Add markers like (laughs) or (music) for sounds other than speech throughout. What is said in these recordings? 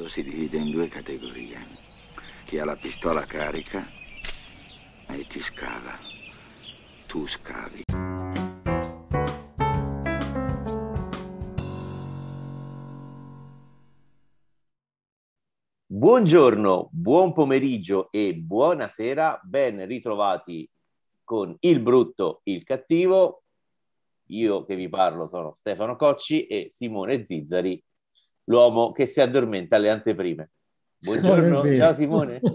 mondo si divide in due categorie. Chi ha la pistola carica e chi scava. Tu scavi. Buongiorno, buon pomeriggio e buonasera, ben ritrovati con il brutto, il cattivo. Io che vi parlo sono Stefano Cocci e Simone Zizzari, l'uomo che si addormenta alle anteprime. Buongiorno, (laughs) ciao Simone. (laughs)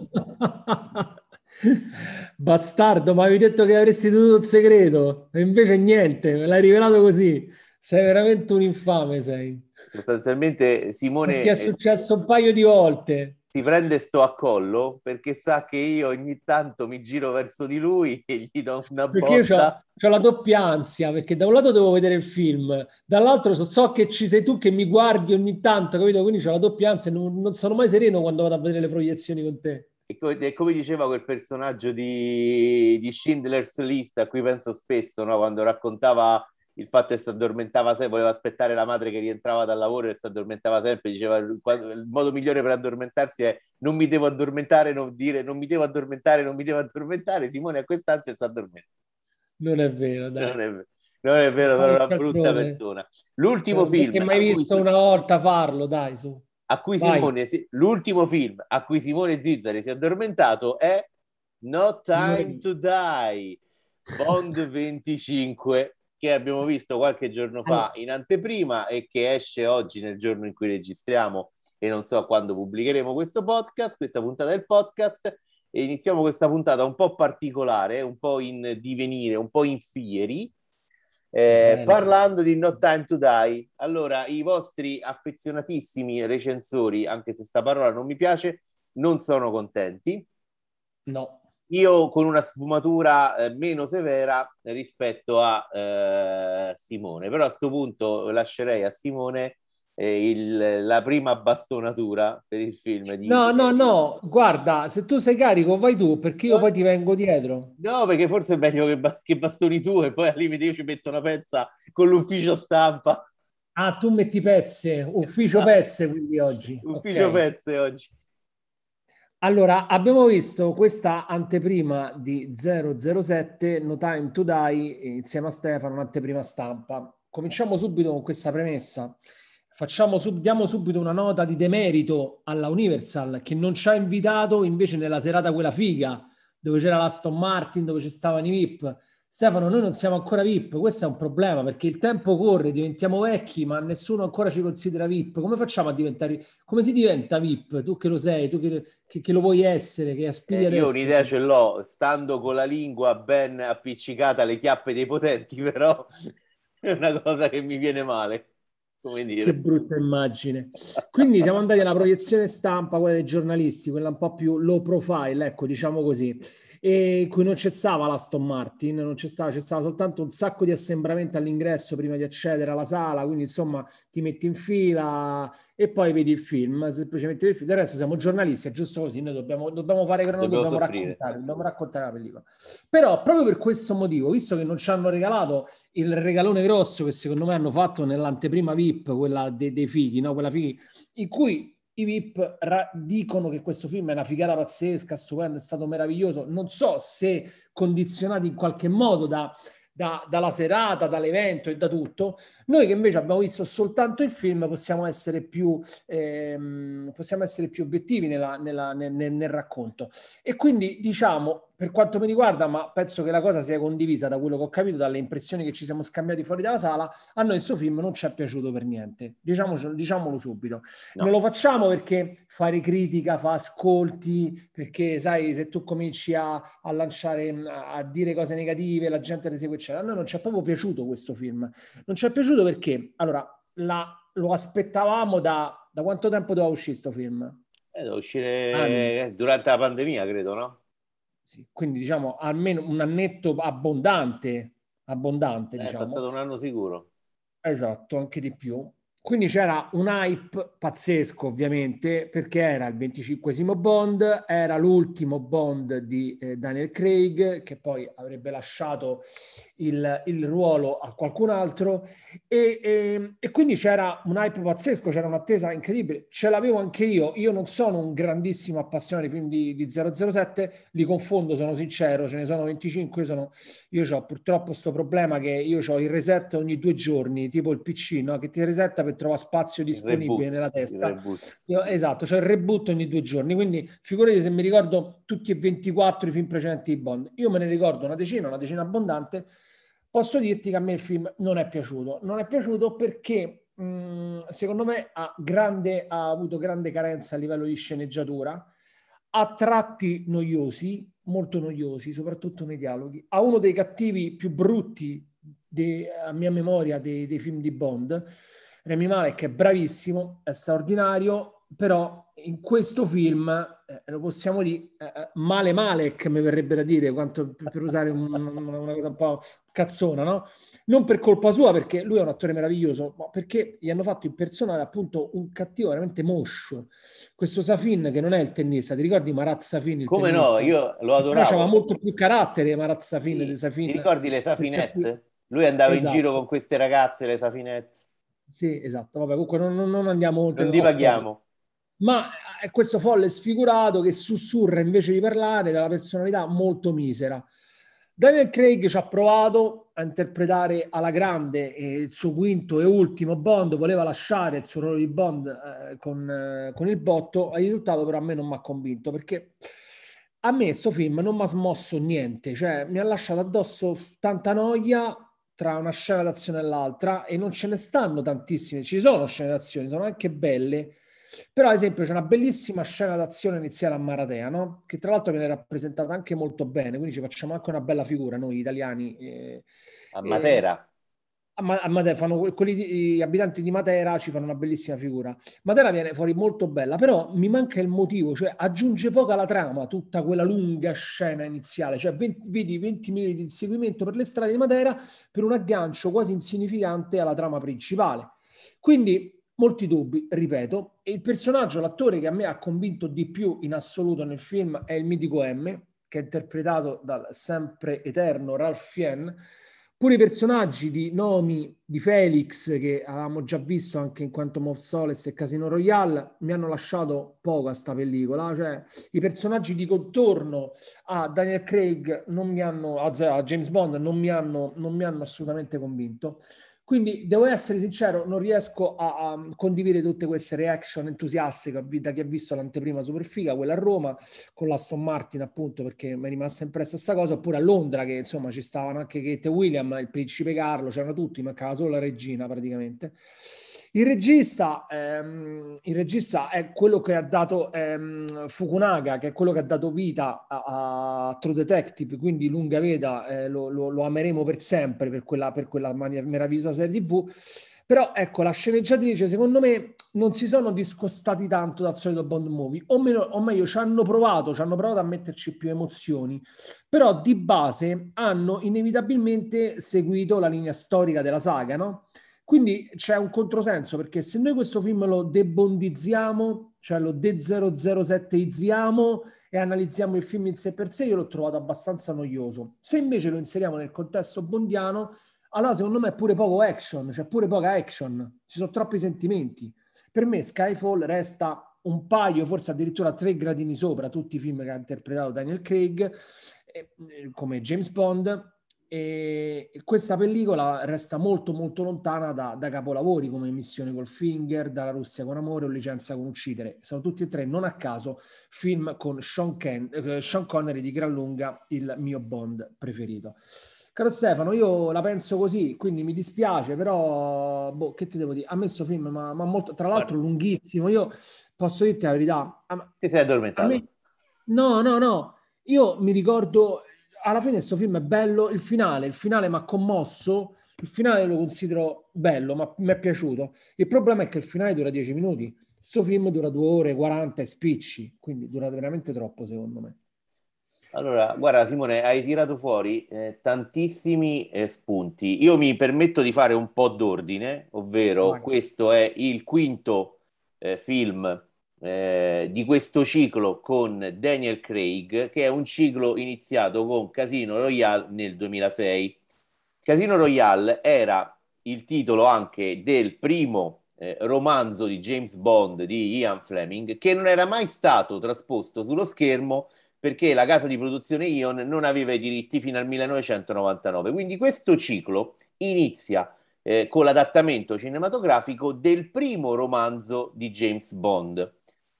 Bastardo, ma avevi detto che avresti tutto il segreto e invece niente, me l'hai rivelato così. Sei veramente un infame, sei. Sostanzialmente Simone... Ti è successo un paio di volte si prende sto a collo perché sa che io ogni tanto mi giro verso di lui e gli do una perché botta. Perché ho la doppia ansia, perché da un lato devo vedere il film, dall'altro so, so, che ci sei tu che mi guardi ogni tanto, capito? Quindi ho la doppia ansia, non, non, sono mai sereno quando vado a vedere le proiezioni con te. E come, e come diceva quel personaggio di, di Schindler's List a cui penso spesso, no? quando raccontava il fatto che si addormentava sempre, voleva aspettare la madre che rientrava dal lavoro e si addormentava sempre, diceva il modo migliore per addormentarsi è non mi devo addormentare, non dire non mi devo addormentare, non mi devo addormentare, Simone a quest'ansia si addormenta. Non è vero, dai. Non è vero. Non è vero, sono una brutta persona. L'ultimo film. Che mai visto una volta farlo, dai, su. A cui Simone, l'ultimo film a cui Simone Zizzari si è addormentato è No Time to Die, Bond 25 che abbiamo visto qualche giorno fa in anteprima e che esce oggi nel giorno in cui registriamo e non so quando pubblicheremo questo podcast, questa puntata del podcast e iniziamo questa puntata un po' particolare, un po' in divenire, un po' in fieri, eh, parlando di No Time to Die. Allora, i vostri affezionatissimi recensori, anche se sta parola non mi piace, non sono contenti. No. Io con una sfumatura eh, meno severa rispetto a eh, Simone, però a questo punto lascerei a Simone eh, il, la prima bastonatura per il film. Di... No, no, no, guarda, se tu sei carico vai tu perché io no. poi ti vengo dietro. No, perché forse è meglio che, che bastoni tu e poi al limite io ci metto una pezza con l'ufficio stampa. Ah, tu metti pezze, ufficio pezze quindi oggi. Ufficio okay. pezze oggi. Allora, abbiamo visto questa anteprima di 007, No Time to Die, insieme a Stefano, un'anteprima stampa. Cominciamo subito con questa premessa. Facciamo diamo subito una nota di demerito alla Universal che non ci ha invitato invece nella serata quella figa, dove c'era l'Aston Martin, dove ci stavano i VIP Stefano, noi non siamo ancora VIP, questo è un problema perché il tempo corre, diventiamo vecchi, ma nessuno ancora ci considera VIP. Come facciamo a diventare Come si diventa VIP? Tu che lo sei, tu che, che, che lo vuoi essere, che aspiri eh, Io un'idea ce l'ho, stando con la lingua ben appiccicata alle chiappe dei potenti, (laughs) però è una cosa che mi viene male. Come dire. Che brutta immagine. Quindi siamo andati alla proiezione stampa, quella dei giornalisti, quella un po' più low profile, ecco, diciamo così e in cui non cessava l'Aston Martin, non cessava, c'è stato soltanto un sacco di assembramento all'ingresso prima di accedere alla sala, quindi insomma ti metti in fila e poi vedi il film, semplicemente il film. Del resto siamo giornalisti, è giusto così, noi dobbiamo, dobbiamo fare noi dobbiamo, dobbiamo raccontare, dobbiamo raccontare la pellicola. Però proprio per questo motivo, visto che non ci hanno regalato il regalone grosso che secondo me hanno fatto nell'anteprima VIP, quella dei, dei fighi, no? quella fighi, in cui i VIP ra- dicono che questo film è una figata pazzesca, stupendo, è stato meraviglioso. Non so se condizionati in qualche modo da, da, dalla serata, dall'evento e da tutto. Noi che invece abbiamo visto soltanto il film possiamo essere più, ehm, possiamo essere più obiettivi nella, nella, nel, nel, racconto. E quindi diciamo, per quanto mi riguarda, ma penso che la cosa sia condivisa da quello che ho capito, dalle impressioni che ci siamo scambiati fuori dalla sala, a noi questo film non ci è piaciuto per niente. Diciamolo, diciamolo subito. No. Non lo facciamo perché fare critica fa ascolti, perché sai, se tu cominci a, a lanciare, a dire cose negative, la gente ne segue, eccetera. A noi non ci è proprio piaciuto questo film. Non ci è piaciuto perché, allora, la, lo aspettavamo da, da quanto tempo doveva uscire questo film? Eh, deve uscire Anni. durante la pandemia, credo, no? Sì, quindi diciamo almeno un annetto abbondante, abbondante, eh, diciamo. È passato un anno sicuro. Esatto, anche di più. Quindi c'era un hype pazzesco, ovviamente, perché era il 25 Bond, era l'ultimo Bond di eh, Daniel Craig, che poi avrebbe lasciato il, il ruolo a qualcun altro, e, e, e, quindi c'era un hype pazzesco, c'era un'attesa incredibile. Ce l'avevo anche io. Io non sono un grandissimo appassionato di film di, di 007, li confondo, sono sincero, ce ne sono 25. Io, sono, io ho purtroppo questo problema che io ho il reset ogni due giorni, tipo il PC, no? che ti resetta per trovare spazio disponibile reboot, nella testa. Io, esatto, cioè il reboot ogni due giorni. Quindi figurati se mi ricordo tutti e 24 i film precedenti di Bond. Io me ne ricordo una decina, una decina abbondante. Posso dirti che a me il film non è piaciuto. Non è piaciuto perché mh, secondo me ha, grande, ha avuto grande carenza a livello di sceneggiatura, a tratti noiosi, molto noiosi, soprattutto nei dialoghi. Ha uno dei cattivi più brutti de, a mia memoria dei, dei film di Bond Remy Malek è bravissimo, è straordinario, però in questo film, eh, lo possiamo dire, eh, eh male Malek mi verrebbe da dire, quanto, per, usare un, una cosa un po' cazzona, no? Non per colpa sua, perché lui è un attore meraviglioso, ma perché gli hanno fatto impersonare appunto un cattivo veramente moscio. Questo Safin, che non è il tennista, ti ricordi Marat Safin? Come tennista? no, io lo adoravo. Aveva molto più carattere Marat Safin sì. di Safin. Ti ricordi le Safinette? (laughs) Lui andava esatto. in giro con queste ragazze, le Safinette. Sì, esatto. Vabbè, comunque non, non andiamo oltre. Non divaghiamo. Ma è questo folle sfigurato che sussurra invece di parlare della personalità molto misera. Daniel Craig ci ha provato a interpretare alla grande il suo quinto e ultimo Bond, voleva lasciare il suo ruolo di Bond eh, con, eh, con, il botto, il risultato però a me non mi ha convinto perché a me questo film non mi ha smosso niente, cioè mi ha lasciato addosso tanta noia tra una scena d'azione e l'altra e non ce ne stanno tantissime, ci sono scene d'azione, sono anche belle, però ad esempio c'è una bellissima scena d'azione iniziale a Maratea, no? che tra l'altro viene rappresentata anche molto bene, quindi ci facciamo anche una bella figura noi italiani. Eh, a Matera. Eh, a, Matera, fanno, quelli, gli abitanti di Matera ci fanno una bellissima figura. Matera viene fuori molto bella, però mi manca il motivo, cioè aggiunge poco alla trama tutta quella lunga scena iniziale, cioè 20, vedi 20 minuti di inseguimento per le strade di Matera per un aggancio quasi insignificante alla trama principale. Quindi molti dubbi, ripeto, e il personaggio, l'attore che a me ha convinto di più in assoluto nel film è il mitico M, che è interpretato dal sempre eterno Ralph Fiennes, Pure i personaggi di Nomi, di Felix, che avevamo già visto anche in Quantum of Solace e Casino Royale, mi hanno lasciato poco a sta pellicola. Cioè, i personaggi di contorno a Daniel Craig non mi hanno, a James Bond non mi hanno, non mi hanno assolutamente convinto. Quindi devo essere sincero, non riesco a, a condividere tutte queste reaction entusiastiche da chi ha visto l'anteprima super figa, quella a Roma, con l'Aston Martin appunto perché mi è rimasta impressa questa cosa, oppure a Londra che insomma ci stavano anche Kate William, il principe Carlo, c'erano tutti, mancava solo la regina praticamente. Il regista, ehm, il regista, è quello che ha dato ehm, Fukunaga, che è quello che ha dato vita a, a True Detective, quindi lunga veda, eh, lo, lo, lo, ameremo per sempre per quella, per quella meravigliosa serie TV. Però ecco, la sceneggiatrice, secondo me, non si sono discostati tanto dal solito Bond movie, o, meno, o meglio, ci hanno provato, ci hanno provato a metterci più emozioni, però di base hanno inevitabilmente seguito la linea storica della saga, no? Quindi c'è un controsenso perché se noi questo film lo debondizziamo, cioè lo de007izziamo e analizziamo il film in sé per sé, io l'ho trovato abbastanza noioso. Se invece lo inseriamo nel contesto bondiano, allora secondo me è pure poco action, cioè pure poca action, ci sono troppi sentimenti. Per me Skyfall resta un paio, forse addirittura tre gradini sopra tutti i film che ha interpretato Daniel Craig, eh, come James Bond, e questa pellicola resta molto molto lontana da, da capolavori come Missione col Finger, Dalla Russia con amore o Licenza con uccidere. Sono tutti e tre, non a caso, film con Sean, Ken, eh, Sean Connery di gran lunga il mio Bond preferito. Caro Stefano, io la penso così, quindi mi dispiace, però boh, che ti devo dire? A me questo film, ma, ma molto, tra l'altro lunghissimo, io posso dirti la verità. Ti sei addormentato? Me, no, no, no. Io mi ricordo alla fine questo film è bello, il finale, il finale mi ha commosso, il finale lo considero bello, ma mi è piaciuto. Il problema è che il finale dura 10 minuti, questo film dura 2 ore 40 e spicci, quindi dura veramente troppo secondo me. Allora, guarda Simone, hai tirato fuori eh, tantissimi eh, spunti. Io mi permetto di fare un po' d'ordine, ovvero questo è il quinto eh, film eh, di questo ciclo con Daniel Craig, che è un ciclo iniziato con Casino Royale nel 2006. Casino Royale era il titolo anche del primo eh, romanzo di James Bond di Ian Fleming, che non era mai stato trasposto sullo schermo perché la casa di produzione Ion non aveva i diritti fino al 1999. Quindi questo ciclo inizia eh, con l'adattamento cinematografico del primo romanzo di James Bond.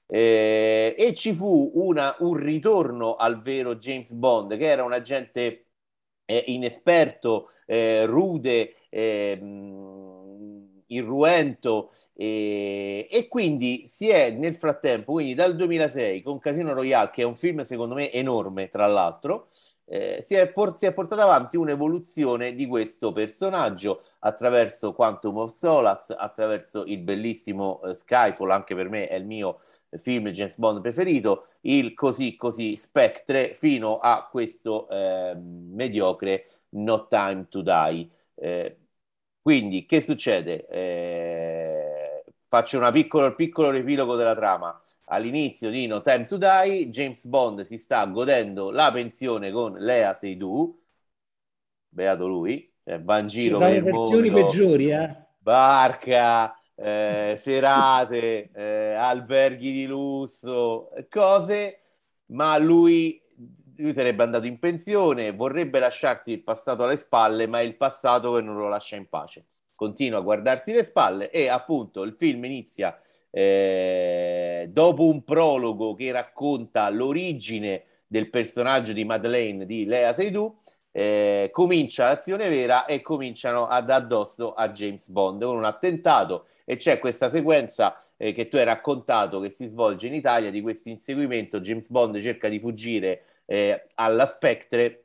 Eh, e ci fu una, un ritorno al vero James Bond, che era un agente eh, inesperto, eh, rude, eh, irruento e, e, quindi si è nel frattempo, quindi dal 2006 con Casino Royale, che è un film secondo me enorme tra l'altro, eh, si, è por- si, è portata avanti un'evoluzione di questo personaggio attraverso Quantum of Solace, attraverso il bellissimo eh, Skyfall, anche per me è il mio film James Bond preferito, il così così Spectre, fino a questo eh, mediocre No Time to Die. Eh, quindi, che succede? Eh, faccio un piccolo, piccolo riepilogo della trama. All'inizio di No Time to Die, James Bond si sta godendo la pensione con Lea Seydoux, beato lui, eh, va in giro Ci sono versioni mondo, peggiori, eh? barca, eh, serate, eh, alberghi di lusso, cose, ma lui lui sarebbe andato in pensione, vorrebbe lasciarsi il passato alle spalle, ma è il passato che non lo lascia in pace. Continua a guardarsi le spalle e appunto il film inizia eh, dopo un prologo che racconta l'origine del personaggio di Madeleine di Lea Seydoux, eh, comincia l'azione vera e cominciano ad addosso a James Bond con un attentato e c'è questa sequenza eh, che tu hai raccontato che si svolge in Italia di questo inseguimento, James Bond cerca di fuggire eh, alla Spectre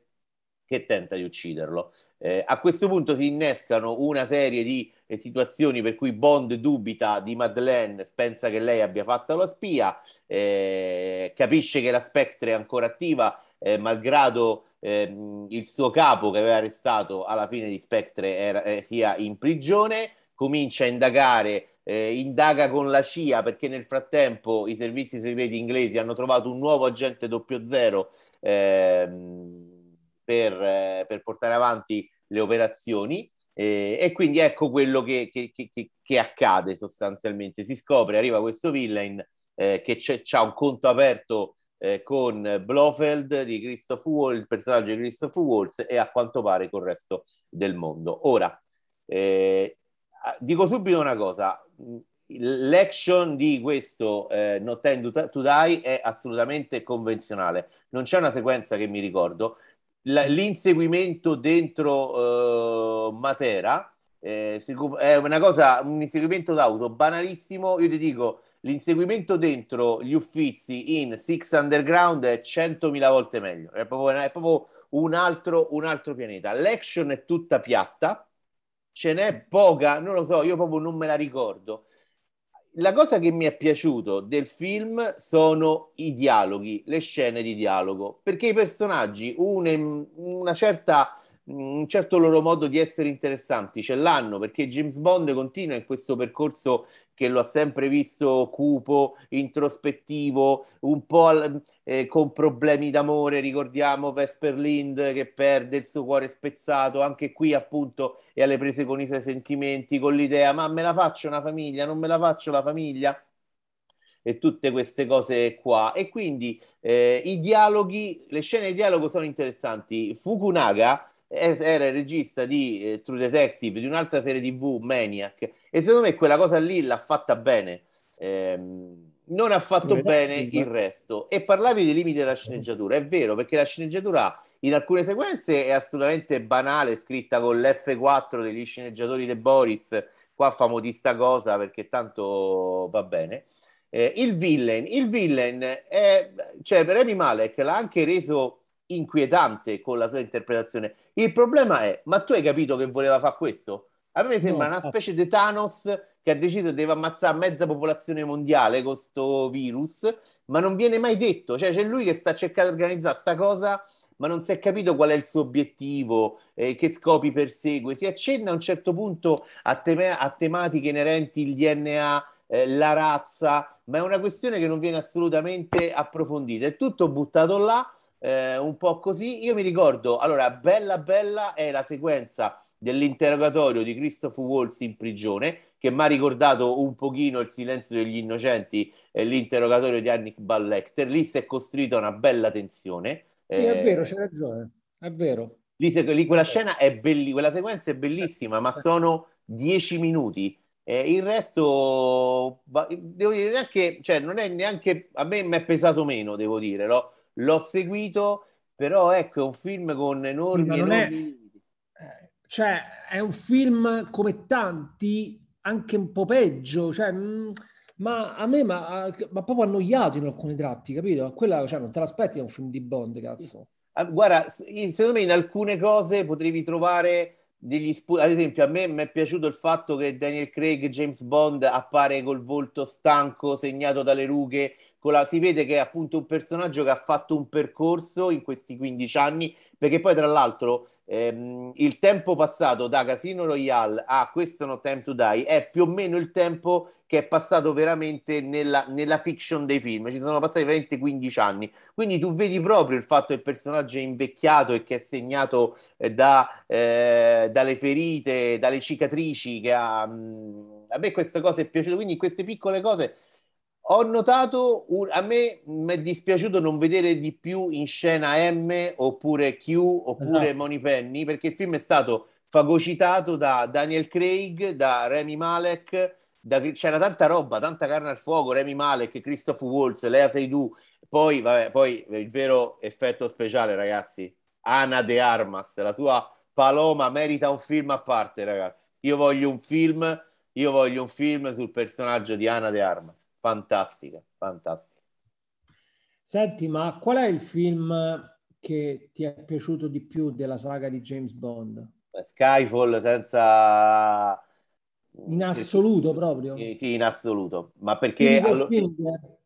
che tenta di ucciderlo. Eh, a questo punto si innescano una serie di eh, situazioni per cui Bond dubita di Madeleine, pensa che lei abbia fatto la spia, eh, capisce che la Spectre è ancora attiva, eh, malgrado ehm, il suo capo che aveva arrestato alla fine di Spectre era, eh, sia in prigione, comincia a indagare eh, indaga con la CIA perché nel frattempo i servizi segreti inglesi hanno trovato un nuovo agente 00 ehm, per, eh, per, portare avanti le operazioni eh, e quindi ecco quello che, che, che, che, accade sostanzialmente. Si scopre, arriva questo villain eh, che ha un conto aperto eh, con Blofeld di Christoph Waltz, il personaggio di Christoph Waltz e a quanto pare col resto del mondo. Ora, eh, dico subito una cosa, l'action di questo eh, No Time to Die è assolutamente convenzionale. Non c'è una sequenza che mi ricordo. L'inseguimento dentro uh, Matera eh, è una cosa, un inseguimento d'auto banalissimo. Io ti dico, l'inseguimento dentro gli uffizi in Six Underground è 100.000 volte meglio. È proprio, è proprio un, altro, un altro pianeta. L'action è tutta piatta ce n'è poca, non lo so, io proprio non me la ricordo. La cosa che mi è piaciuto del film sono i dialoghi, le scene di dialogo, perché i personaggi, une, una certa un certo loro modo di essere interessanti ce l'hanno perché James Bond continua in questo percorso che lo ha sempre visto cupo, introspettivo, un po' eh, con problemi d'amore, ricordiamo Vesper Lind che perde il suo cuore spezzato, anche qui appunto è alle prese con i suoi sentimenti, con l'idea ma me la faccio una famiglia, non me la faccio la famiglia? e tutte queste cose qua. E quindi eh, i dialoghi, le scene di dialogo sono interessanti. Fukunaga era il regista di eh, True Detective, di un'altra serie TV, Maniac, e secondo me quella cosa lì l'ha fatta bene. Ehm, non ha fatto True bene Detective. il resto. E parlavi dei limiti della sceneggiatura, è vero, perché la sceneggiatura in alcune sequenze è assolutamente banale, scritta con l'F4 degli sceneggiatori di Boris, qua famo di sta cosa perché tanto va bene. Eh, il villain, il villain è, cioè per Remy Malek l'ha anche reso inquietante con la sua interpretazione. Il problema è, ma tu hai capito che voleva fare questo? A me sembra no, una specie di Thanos che ha deciso che deve ammazzare mezza popolazione mondiale con questo virus, ma non viene mai detto. Cioè, c'è lui che sta cercando di organizzare sta cosa, ma non si è capito qual è il suo obiettivo, eh, che scopi persegue. Si accenna a un certo punto a, tem- a tematiche inerenti al DNA, eh, la razza, ma è una questione che non viene assolutamente approfondita. È tutto buttato là, eh, un po' così. Io mi ricordo, allora, bella bella è la sequenza dell'interrogatorio di Christopher Waltz in prigione, che mi ha ricordato un pochino il silenzio degli innocenti e l'interrogatorio di Annick Ballecter. Lì si è costruita una bella tensione. Sì, è eh, vero, c'è ragione, è vero. Lì, lì quella scena è bellissima, quella sequenza è bellissima, ma sono dieci minuti. Eh, il resto, devo dire, neanche, cioè, non è neanche, a me mi è pesato meno, devo dire, l'ho, l'ho seguito, però ecco, è un film con enormi, enormi... È, cioè, è un film come tanti, anche un po' peggio, cioè, mh, mm, ma a me ma, ma proprio annoiato in alcuni tratti, capito? Quella, cioè, non te l'aspetti è un film di Bond, cazzo. Ah, guarda, secondo me in alcune cose potevi trovare degli spunti. Ad esempio, a me mi è piaciuto il fatto che Daniel Craig, James Bond, appare col volto stanco, segnato dalle rughe. La... Si vede che è appunto un personaggio che ha fatto un percorso in questi 15 anni, perché poi, tra l'altro, ehm, il tempo passato da Casino Royale a Questo No Time to Die è più o meno il tempo che è passato veramente nella, nella fiction dei film. Ci sono passati veramente 15 anni. Quindi tu vedi proprio il fatto che il personaggio è invecchiato e che è segnato eh, da, eh, dalle ferite, dalle cicatrici che ha. Mh, mm, a me questa cosa è piaciuta, quindi queste piccole cose ho notato, un, a me mi è dispiaciuto non vedere di più in scena M oppure Q oppure esatto. Money Penny perché il film è stato fagocitato da Daniel Craig, da Remy Malek, da, c'era tanta roba, tanta carne al fuoco, Remy Malek, Christopher Waltz, Lea Seydoux, poi, vabbè, poi il vero effetto speciale ragazzi, Ana De Armas, la sua Paloma merita un film a parte ragazzi, io voglio un film, io voglio un film sul personaggio di Ana De Armas fantastica, fantastica. Senti, ma qual è il film che ti è piaciuto di più della saga di James Bond? Skyfall senza... In assoluto proprio? Sì, in assoluto, ma perché allora,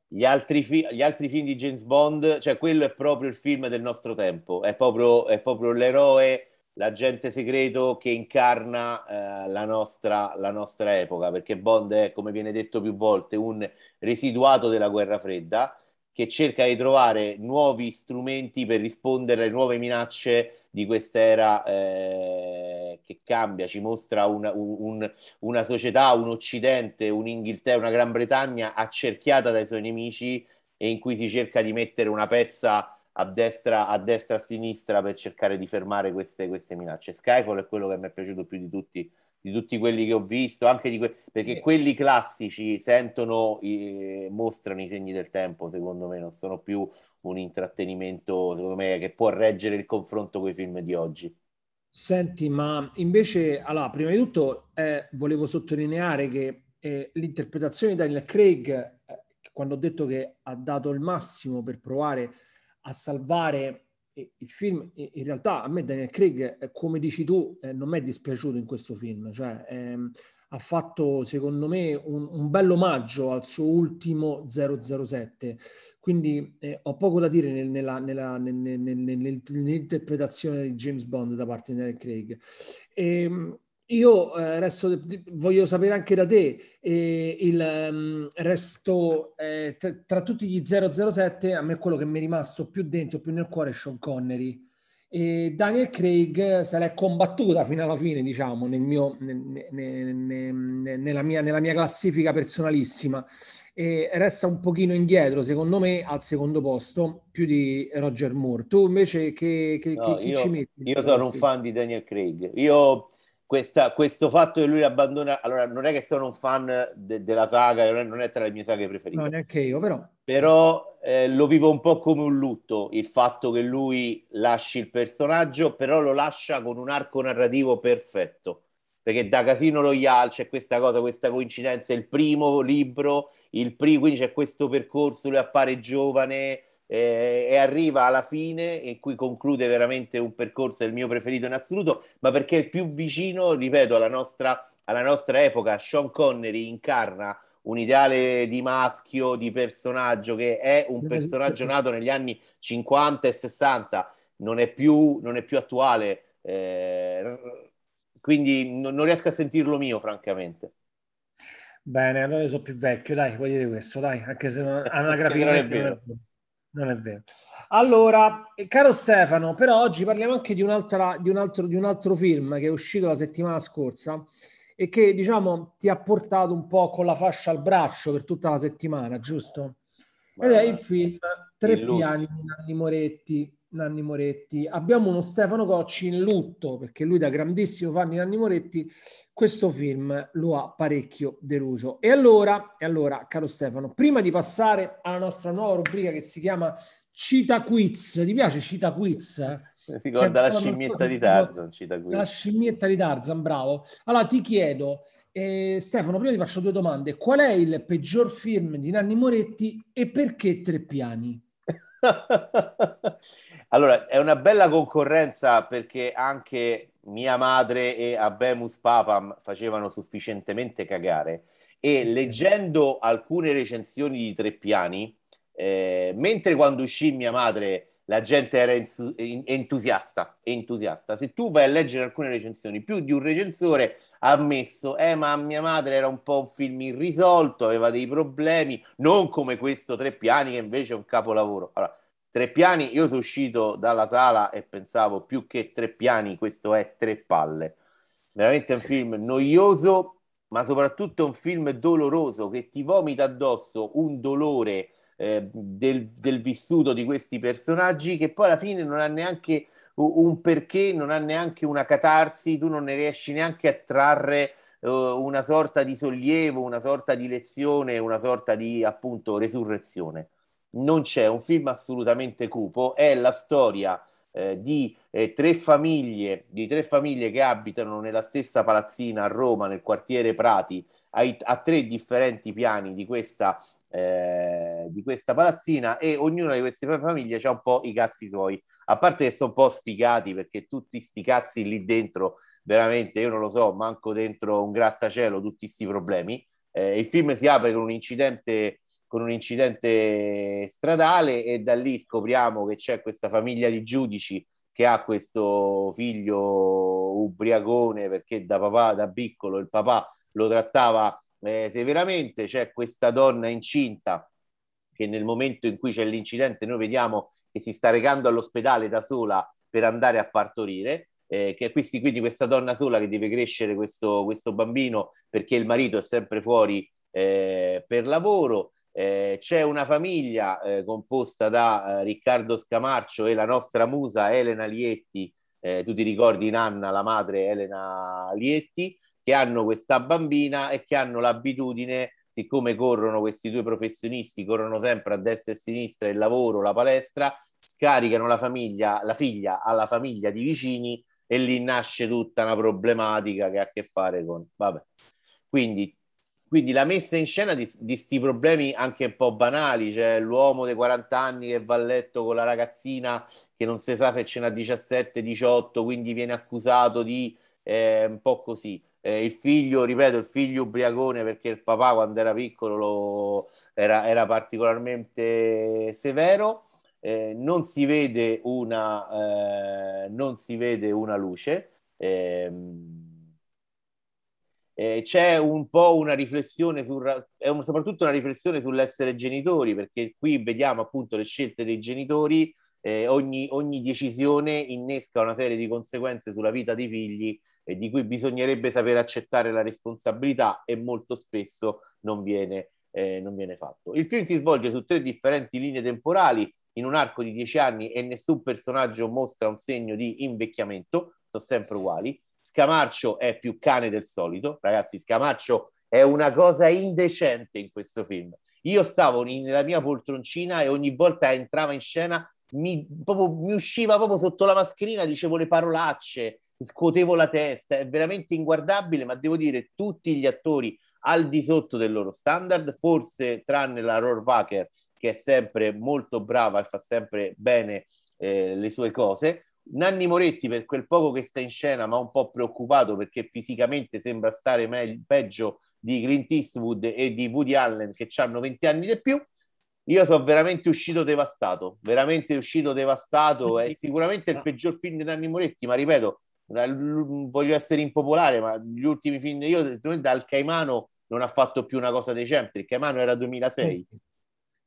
gli, altri fi- gli altri film di James Bond, cioè quello è proprio il film del nostro tempo, è proprio, è proprio l'eroe l'agente segreto che incarna eh, la, nostra, la, nostra, epoca, perché Bond è, come viene detto più volte, un residuato della guerra fredda che cerca di trovare nuovi strumenti per rispondere alle nuove minacce di quest'era eh, che cambia, ci mostra una, un, una società, un Occidente, un'Inghilterra, una Gran Bretagna accerchiata dai suoi nemici e in cui si cerca di mettere una pezza a destra, a destra, a sinistra per cercare di fermare queste, queste minacce. Skyfall è quello che mi è piaciuto più di tutti, di tutti quelli che ho visto, anche di que- perché quelli classici sentono, eh, mostrano i segni del tempo, secondo me, non sono più un intrattenimento, secondo me, che può reggere il confronto con i film di oggi. Senti, ma invece, allora, prima di tutto eh, volevo sottolineare che eh, l'interpretazione di Daniel Craig, eh, quando ho detto che ha dato il massimo per provare a salvare il film, in realtà a me Daniel Craig, eh, come dici tu, eh, non mi è dispiaciuto in questo film, cioè ehm, ha fatto secondo me un, un bel omaggio al suo ultimo 007, quindi eh, ho poco da dire nel, nella, nella, nel, nel, nell'interpretazione di James Bond da parte di Daniel Craig. E, ehm, io eh, resto, voglio sapere anche da te, eh, il um, resto eh, tra, tra, tutti gli 007, a me quello che mi è rimasto più dentro, più nel cuore è Sean Connery. E Daniel Craig se l'è combattuta fino alla fine, diciamo, nel mio, ne, ne, ne, nella, mia, nella mia classifica personalissima. E resta un pochino indietro, secondo me, al secondo posto, più di Roger Moore. Tu invece che, che, no, che io, ci metti? Io sono un fan di Daniel Craig. Io questa, questo fatto che lui abbandona, allora non è che sono un fan de, della saga, non è, non è, tra le mie saghe preferite. No, neanche io, però. Però eh, lo vivo un po' come un lutto, il fatto che lui lasci il personaggio, però lo lascia con un arco narrativo perfetto. Perché da Casino Royale c'è questa cosa, questa coincidenza, il primo libro, il primo, quindi c'è questo percorso, lui appare giovane, eh, e arriva alla fine in cui conclude veramente un percorso, il mio preferito in assoluto, ma perché è il più vicino, ripeto, alla nostra alla nostra epoca Sean Connery incarna un ideale di maschio, di personaggio che è un personaggio nato negli anni 50 e 60, non è più, non è più attuale, eh, quindi non, non riesco a sentirlo mio, francamente. Bene, allora io sono più vecchio, dai, vuoi dire questo, dai, anche se non, anagraficamente (laughs) non è vero. Non è vero. Allora, caro Stefano, però oggi parliamo anche di, un'altra, di, un altro, di un altro film che è uscito la settimana scorsa e che, diciamo, ti ha portato un po' con la fascia al braccio per tutta la settimana, giusto? Ed è il film Tre piani di Moretti, Nanni Moretti. Abbiamo uno Stefano Cocci in lutto perché lui da grandissimo fan di Nanni Moretti questo film lo ha parecchio deluso. E allora, e allora, caro Stefano, prima di passare alla nostra nuova rubrica che si chiama Cita Quiz, ti piace Cita Quiz? Ricorda la scimmietta di Tarzan, Cita Quiz. La scimmietta di Tarzan, bravo. Allora ti chiedo, eh, Stefano, prima ti faccio due domande. Qual è il peggior film di Nanni Moretti e perché Tre Piani? (laughs) allora, è una bella concorrenza perché anche mia madre e Abemus Papam facevano sufficientemente cagare e leggendo alcune recensioni di Tre Piani, eh, mentre quando uscì mia madre la gente era entusiasta, entusiasta. Se tu vai a leggere alcune recensioni, più di un recensore ha ammesso, eh ma mia madre era un po' un film irrisolto, aveva dei problemi, non come questo Tre Piani che invece è un capolavoro. Allora, Tre Piani, io sono uscito dalla sala e pensavo più che Tre Piani, questo è Tre Palle. Veramente un film noioso, ma soprattutto un film doloroso che ti vomita addosso un dolore eh, del, del, vissuto di questi personaggi che poi alla fine non ha neanche un perché, non ha neanche una catarsi, tu non ne riesci neanche a trarre uh, una sorta di sollievo, una sorta di lezione, una sorta di appunto resurrezione. Non c'è un film assolutamente cupo, è la storia eh, di eh, tre famiglie, di tre famiglie che abitano nella stessa palazzina a Roma, nel quartiere Prati, a, a tre differenti piani di questa eh, di questa palazzina e ognuna di queste famiglie ha un po' i cazzi suoi, a parte che sono un po' sfigati perché tutti sti cazzi lì dentro, veramente io non lo so, manco dentro un grattacielo tutti questi problemi. Eh, il film si apre con un incidente con un incidente stradale e da lì scopriamo che c'è questa famiglia di giudici che ha questo figlio ubriacone perché da papà da piccolo il papà lo trattava eh, severamente. C'è questa donna incinta che nel momento in cui c'è l'incidente noi vediamo che si sta recando all'ospedale da sola per andare a partorire. Eh, che questi, quindi questa donna sola che deve crescere questo, questo bambino perché il marito è sempre fuori eh, per lavoro. Eh, c'è una famiglia eh, composta da eh, Riccardo Scamarcio e la nostra musa Elena Lietti. Eh, tu ti ricordi Nanna, la madre Elena Lietti, che hanno questa bambina e che hanno l'abitudine, siccome corrono questi due professionisti, corrono sempre a destra e a sinistra il lavoro, la palestra, scaricano la famiglia, la figlia alla famiglia di vicini e lì nasce tutta una problematica che ha a che fare con... Vabbè. Quindi, quindi la messa in scena di questi problemi anche un po' banali, cioè l'uomo dei 40 anni che va a letto con la ragazzina che non si sa se ce n'ha 17, 18, quindi viene accusato di eh, un po' così eh, il figlio, ripeto, il figlio ubriacone perché il papà quando era piccolo lo, era, era, particolarmente severo. Eh, non, si vede una, eh, non si vede una luce. Ehm, eh, c'è un po' una riflessione, su, è un, soprattutto una riflessione sull'essere genitori, perché qui vediamo appunto le scelte dei genitori, eh, ogni, ogni, decisione innesca una serie di conseguenze sulla vita dei figli e di cui bisognerebbe sapere accettare la responsabilità e molto spesso non viene, eh, non viene fatto. Il film si svolge su tre differenti linee temporali in un arco di dieci anni e nessun personaggio mostra un segno di invecchiamento, sono sempre uguali. Scamarcio è più cane del solito, ragazzi, Scamarcio è una cosa indecente in questo film. Io stavo nella mia poltroncina e ogni volta entrava in scena mi, proprio, mi usciva proprio sotto la mascherina, dicevo le parolacce, scuotevo la testa, è veramente inguardabile, ma devo dire tutti gli attori al di sotto del loro standard, forse tranne la Rohrwacher che è sempre molto brava e fa sempre bene eh, le sue cose. Nanni Moretti per quel poco che sta in scena ma un po' preoccupato perché fisicamente sembra stare meglio, peggio di Clint Eastwood e di Woody Allen che hanno 20 anni di più io sono veramente uscito devastato veramente uscito devastato è sicuramente il peggior film di Nanni Moretti ma ripeto voglio essere impopolare ma gli ultimi film io dal Caimano non ha fatto più una cosa decente il Caimano era 2006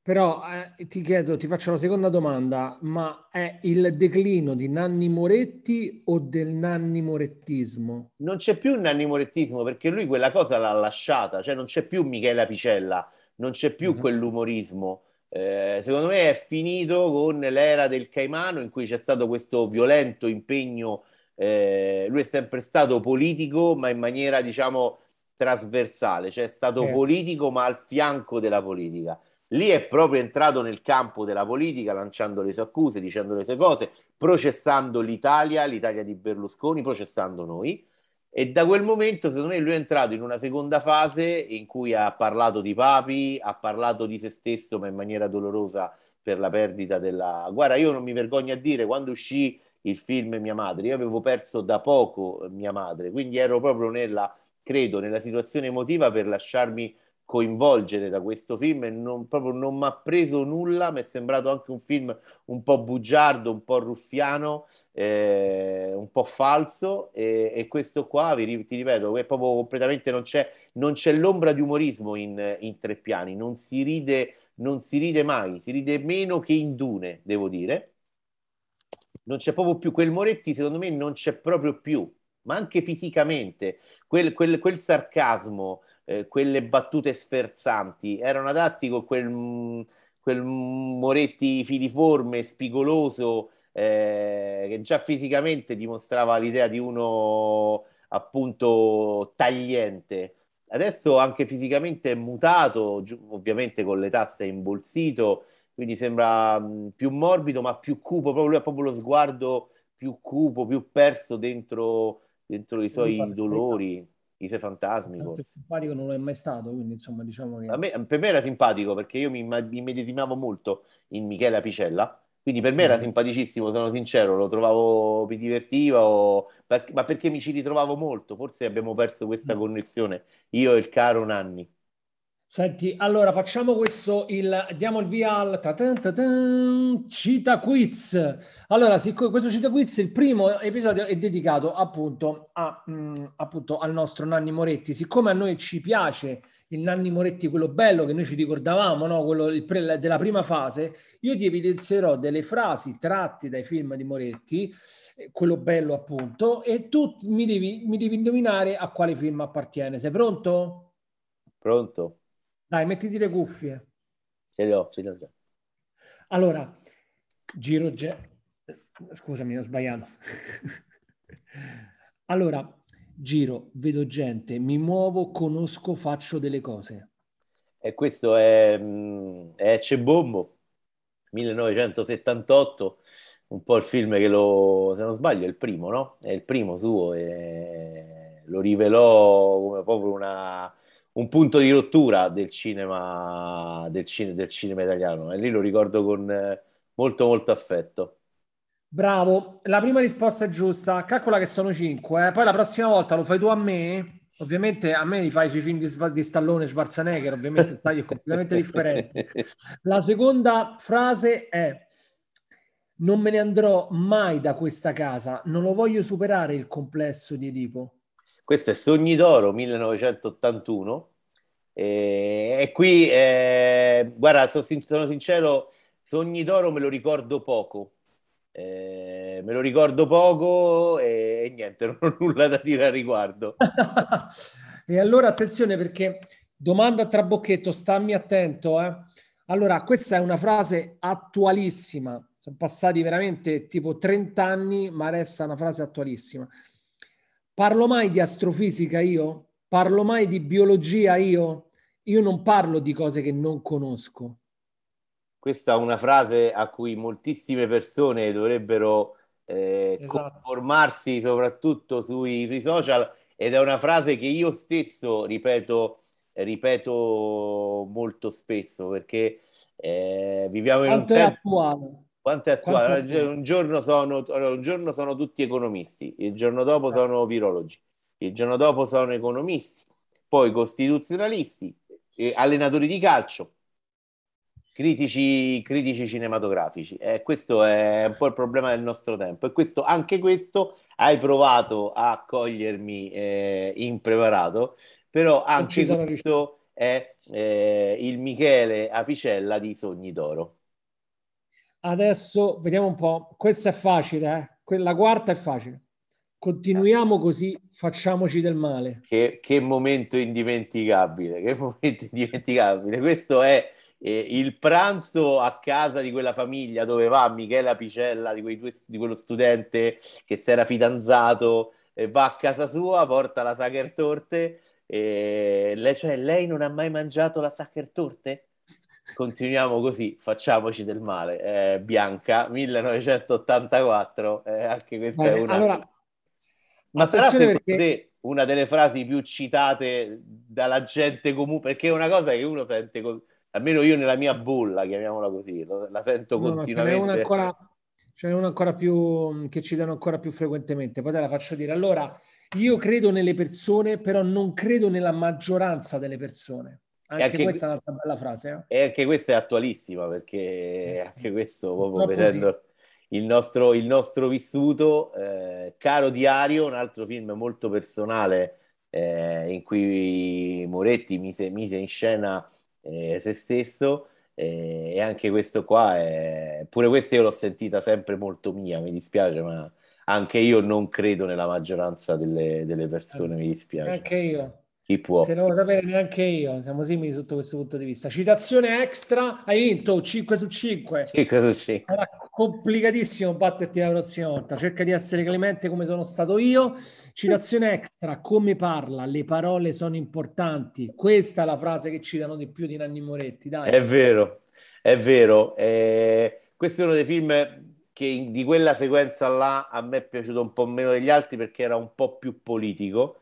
però eh, ti chiedo, ti faccio la seconda domanda, ma è il declino di Nanni Moretti o del Nanni Morettismo? Non c'è più il Nanni Morettismo perché lui quella cosa l'ha lasciata, cioè non c'è più Michela Picella, non c'è più uh-huh. quell'umorismo. Eh, secondo me è finito con l'era del Caimano in cui c'è stato questo violento impegno. Eh, lui è sempre stato politico, ma in maniera diciamo trasversale, cioè è stato eh. politico ma al fianco della politica lì è proprio entrato nel campo della politica, lanciando le sue accuse, dicendo le sue cose, processando l'Italia, l'Italia di Berlusconi, processando noi. E da quel momento, secondo me, lui è entrato in una seconda fase in cui ha parlato di papi, ha parlato di se stesso, ma in maniera dolorosa per la perdita della... Guarda, io non mi vergogno a dire, quando uscì il film Mia Madre, io avevo perso da poco mia madre, quindi ero proprio nella, credo, nella situazione emotiva per lasciarmi coinvolgere da questo film e non, proprio non mi ha preso nulla, mi è sembrato anche un film un po' bugiardo, un po' ruffiano, eh, un po' falso e, e questo qua, vi, ti ripeto, è proprio completamente non c'è, non c'è l'ombra di umorismo in, in tre piani, non si ride non si ride mai, si ride meno che in Dune, devo dire. Non c'è proprio più quel Moretti, secondo me non c'è proprio più, ma anche fisicamente, quel, quel, quel sarcasmo, eh, quelle battute sferzanti, erano adatti con quel, quel Moretti filiforme, spigoloso, eh, che già fisicamente dimostrava l'idea di uno appunto tagliente. Adesso anche fisicamente è mutato, ovviamente con l'età si è imbolsito, quindi sembra mm, più morbido ma più cupo, proprio lui ha proprio lo sguardo più cupo, più perso dentro, dentro i suoi dolori i suoi fantasmi. Tanto simpatico non lo è mai stato, quindi insomma diciamo che... Me, per me era simpatico perché io mi immedesimavo molto in Michele Apicella, quindi per me era mm. simpaticissimo, sono sincero, lo trovavo, mi divertiva, o... ma perché mi ci ritrovavo molto, forse abbiamo perso questa mm. connessione, io e il caro Nanni. Senti, allora facciamo questo, il, diamo il via al Cita Quiz. Allora, siccome questo Cita Quiz, il primo episodio è dedicato appunto, a, mh, mm, appunto al nostro Nanni Moretti. Siccome a noi ci piace il Nanni Moretti, quello bello che noi ci ricordavamo, no? quello pre, della prima fase, io ti evidenzierò delle frasi tratte dai film di Moretti, eh, quello bello appunto, e tu mi devi, mi devi indovinare a quale film appartiene. Sei pronto? Pronto. Dai, mettiti le cuffie. Ce le ho, ce le ho già. Allora, giro... Ge- Scusami, ho sbagliato. (laughs) allora, giro, vedo gente, mi muovo, conosco, faccio delle cose. E questo è, mm, è Cebombo, 1978, un po' il film che lo, se non sbaglio, è il primo, no? È il primo suo e lo rivelò come proprio una un punto di rottura del cinema, del, cine, del cinema italiano e lì lo ricordo con eh, molto molto affetto. Bravo, la prima risposta è giusta. Calcola che sono cinque, eh. poi la prossima volta lo fai tu a me. Ovviamente a me li fai sui film di, di Stallone e Schwarzenegger, ovviamente il taglio è completamente (laughs) differente. La seconda frase è non me ne andrò mai da questa casa, non lo voglio superare il complesso di Edipo. Questo è Sogni d'Oro 1981 e, e qui, eh, guarda, sono, sincero, Sogni d'Oro me lo ricordo poco. Eh, me lo ricordo poco e, e, niente, (laughs) non ho nulla da dire al riguardo. (laughs) e allora attenzione perché domanda a trabocchetto, stammi attento. Eh. Allora, questa è una frase attualissima. Sono passati veramente tipo 30 anni, ma resta una frase attualissima. Parlo mai di astrofisica io? Parlo mai di biologia io? Io non parlo di cose che non conosco. Questa è una frase a cui moltissime persone dovrebbero eh, esatto. conformarsi soprattutto sui, sui, social ed è una frase che io stesso ripeto, ripeto molto spesso perché eh, viviamo in Quanto un tempo... attuale? Quanto è attuale? Quanto... Un, giorno sono, un giorno sono tutti economisti, il giorno dopo sono virologi, il giorno dopo sono economisti, poi costituzionalisti, allenatori di calcio, critici, critici cinematografici. Eh, questo è un po' il problema del nostro tempo. E questo, anche questo hai provato a cogliermi eh, impreparato, però anche questo riuscito. è eh, il Michele Apicella di Sogni d'Oro. Adesso vediamo un po'. Questa è facile, eh? Quella quarta è facile. Continuiamo così, facciamoci del male. Che, che momento indimenticabile, che momento indimenticabile. Questo è eh, il pranzo a casa di quella famiglia dove va Michela Picella, di, due, di quello studente che si era fidanzato, eh, va a casa sua, porta la Sacher Torte. E lei, cioè, lei non ha mai mangiato la Sacher Torte? Continuiamo così, facciamoci del male. Eh, Bianca, 1984, eh, anche questa Bene, è una... Allora, Ma sarà secondo perché... te una delle frasi più citate dalla gente comune? Perché è una cosa che uno sente... Con almeno io nella mia bolla, chiamiamola così, la sento no, continuamente. No, ce n'è una ancora, ce n'è una ancora più che ci danno ancora più frequentemente, poi te la faccio dire. Allora, io credo nelle persone, però non credo nella maggioranza delle persone. Anche, anche questa è un'altra bella frase. Eh? E anche questa è attualissima perché eh. anche questo, proprio vedendo il nostro, il nostro, vissuto, eh, Caro Diario, un altro film molto personale eh, in cui Moretti mise, mise in scena eh, se stesso eh, e anche questo qua è... pure questa io l'ho sentita sempre molto mia, mi dispiace, ma anche io non credo nella maggioranza delle, delle persone, mi dispiace. Anche io. Chi può? Se non lo sapere neanche io, siamo simili sotto questo punto di vista. Citazione extra, hai vinto 5 su 5. 5 su 5. Sarà complicatissimo batterti la prossima volta. Cerca di essere clemente come sono stato io. Citazione extra, come parla, le parole sono importanti. Questa è la frase che citano di più di Nanni Moretti. Dai. È vero, è vero. Eh, questo è uno dei film che di quella sequenza là a me è piaciuto un po' meno degli altri perché era un po' più politico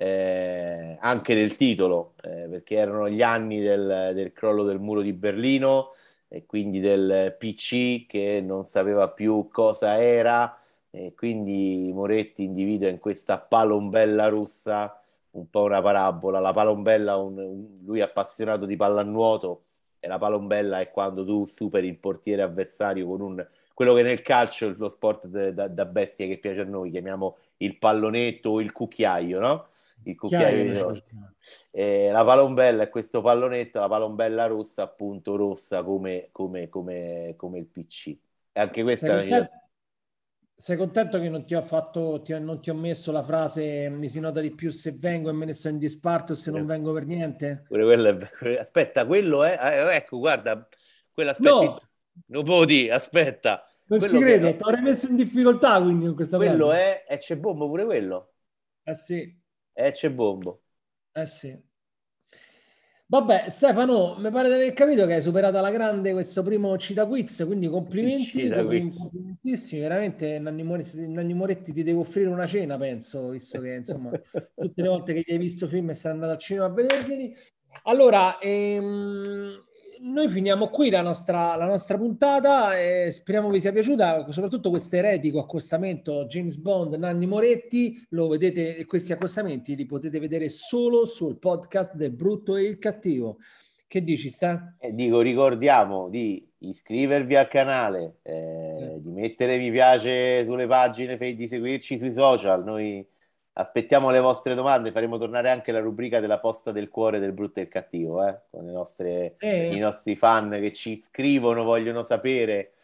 eh, anche nel titolo, eh, perché erano gli anni del, del, crollo del muro di Berlino e quindi del PC che non sapeva più cosa era e quindi Moretti individua in questa palombella russa un po' una parabola. La palombella, un, un, lui appassionato di pallanuoto e la palombella è quando tu superi il portiere avversario con un quello che nel calcio, lo sport da, da bestia che piace a noi, chiamiamo il pallonetto o il cucchiaio, no? Il cucchiaio di torta. Eh, la palombella è questo pallonetto, la palombella rossa, appunto rossa come, come, come, come il PC. E anche questa sei è contento, sei contento che non ti ho fatto, ti, non ti ho messo la frase mi si nota di più se vengo e me ne sto in disparte o se non vengo per niente? È, aspetta, quello è, eh, ecco, guarda, quella aspetta, no. non può dire, aspetta. Non ci credo, che... ti avrei messo in difficoltà quindi con questa Quello frase. è, e c'è bombo pure quello. Eh sì. E c'è bombo. Eh sì. Vabbè, Stefano, mi pare di aver capito che hai superato alla grande questo primo Cita Quiz, quindi complimenti, complimentissimi, veramente Nanni Moretti, Nanni Moretti, ti devo offrire una cena, penso, visto che insomma tutte le volte che hai visto film e sei andato al cinema a vederli. Allora, ehm, noi finiamo qui la nostra, la nostra puntata e speriamo vi sia piaciuta, soprattutto questo eretico accostamento James Bond, Nanni Moretti, lo vedete, questi accostamenti li potete vedere solo sul podcast del brutto e il cattivo. Che dici, sta? Eh, dico, ricordiamo di iscrivervi al canale, eh, sì. di mettere mi piace sulle pagine, di seguirci sui social, noi Aspettiamo le vostre domande, faremo tornare anche la rubrica della posta del cuore del brutto e il cattivo, eh? con nostre, eh. i nostri fan che ci scrivono, vogliono sapere.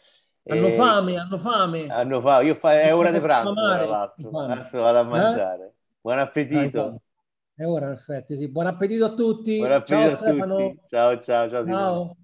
Hanno e... fame, hanno fame. Hanno fame. Io fa... È ora di pranzo, tra l'altro. Adesso vado a eh? mangiare. Eh? Buon appetito. È ora, perfetto. Sì. Buon appetito a tutti. Buon appetito ciao, a Stefano. tutti. Ciao, ciao, ciao. ciao.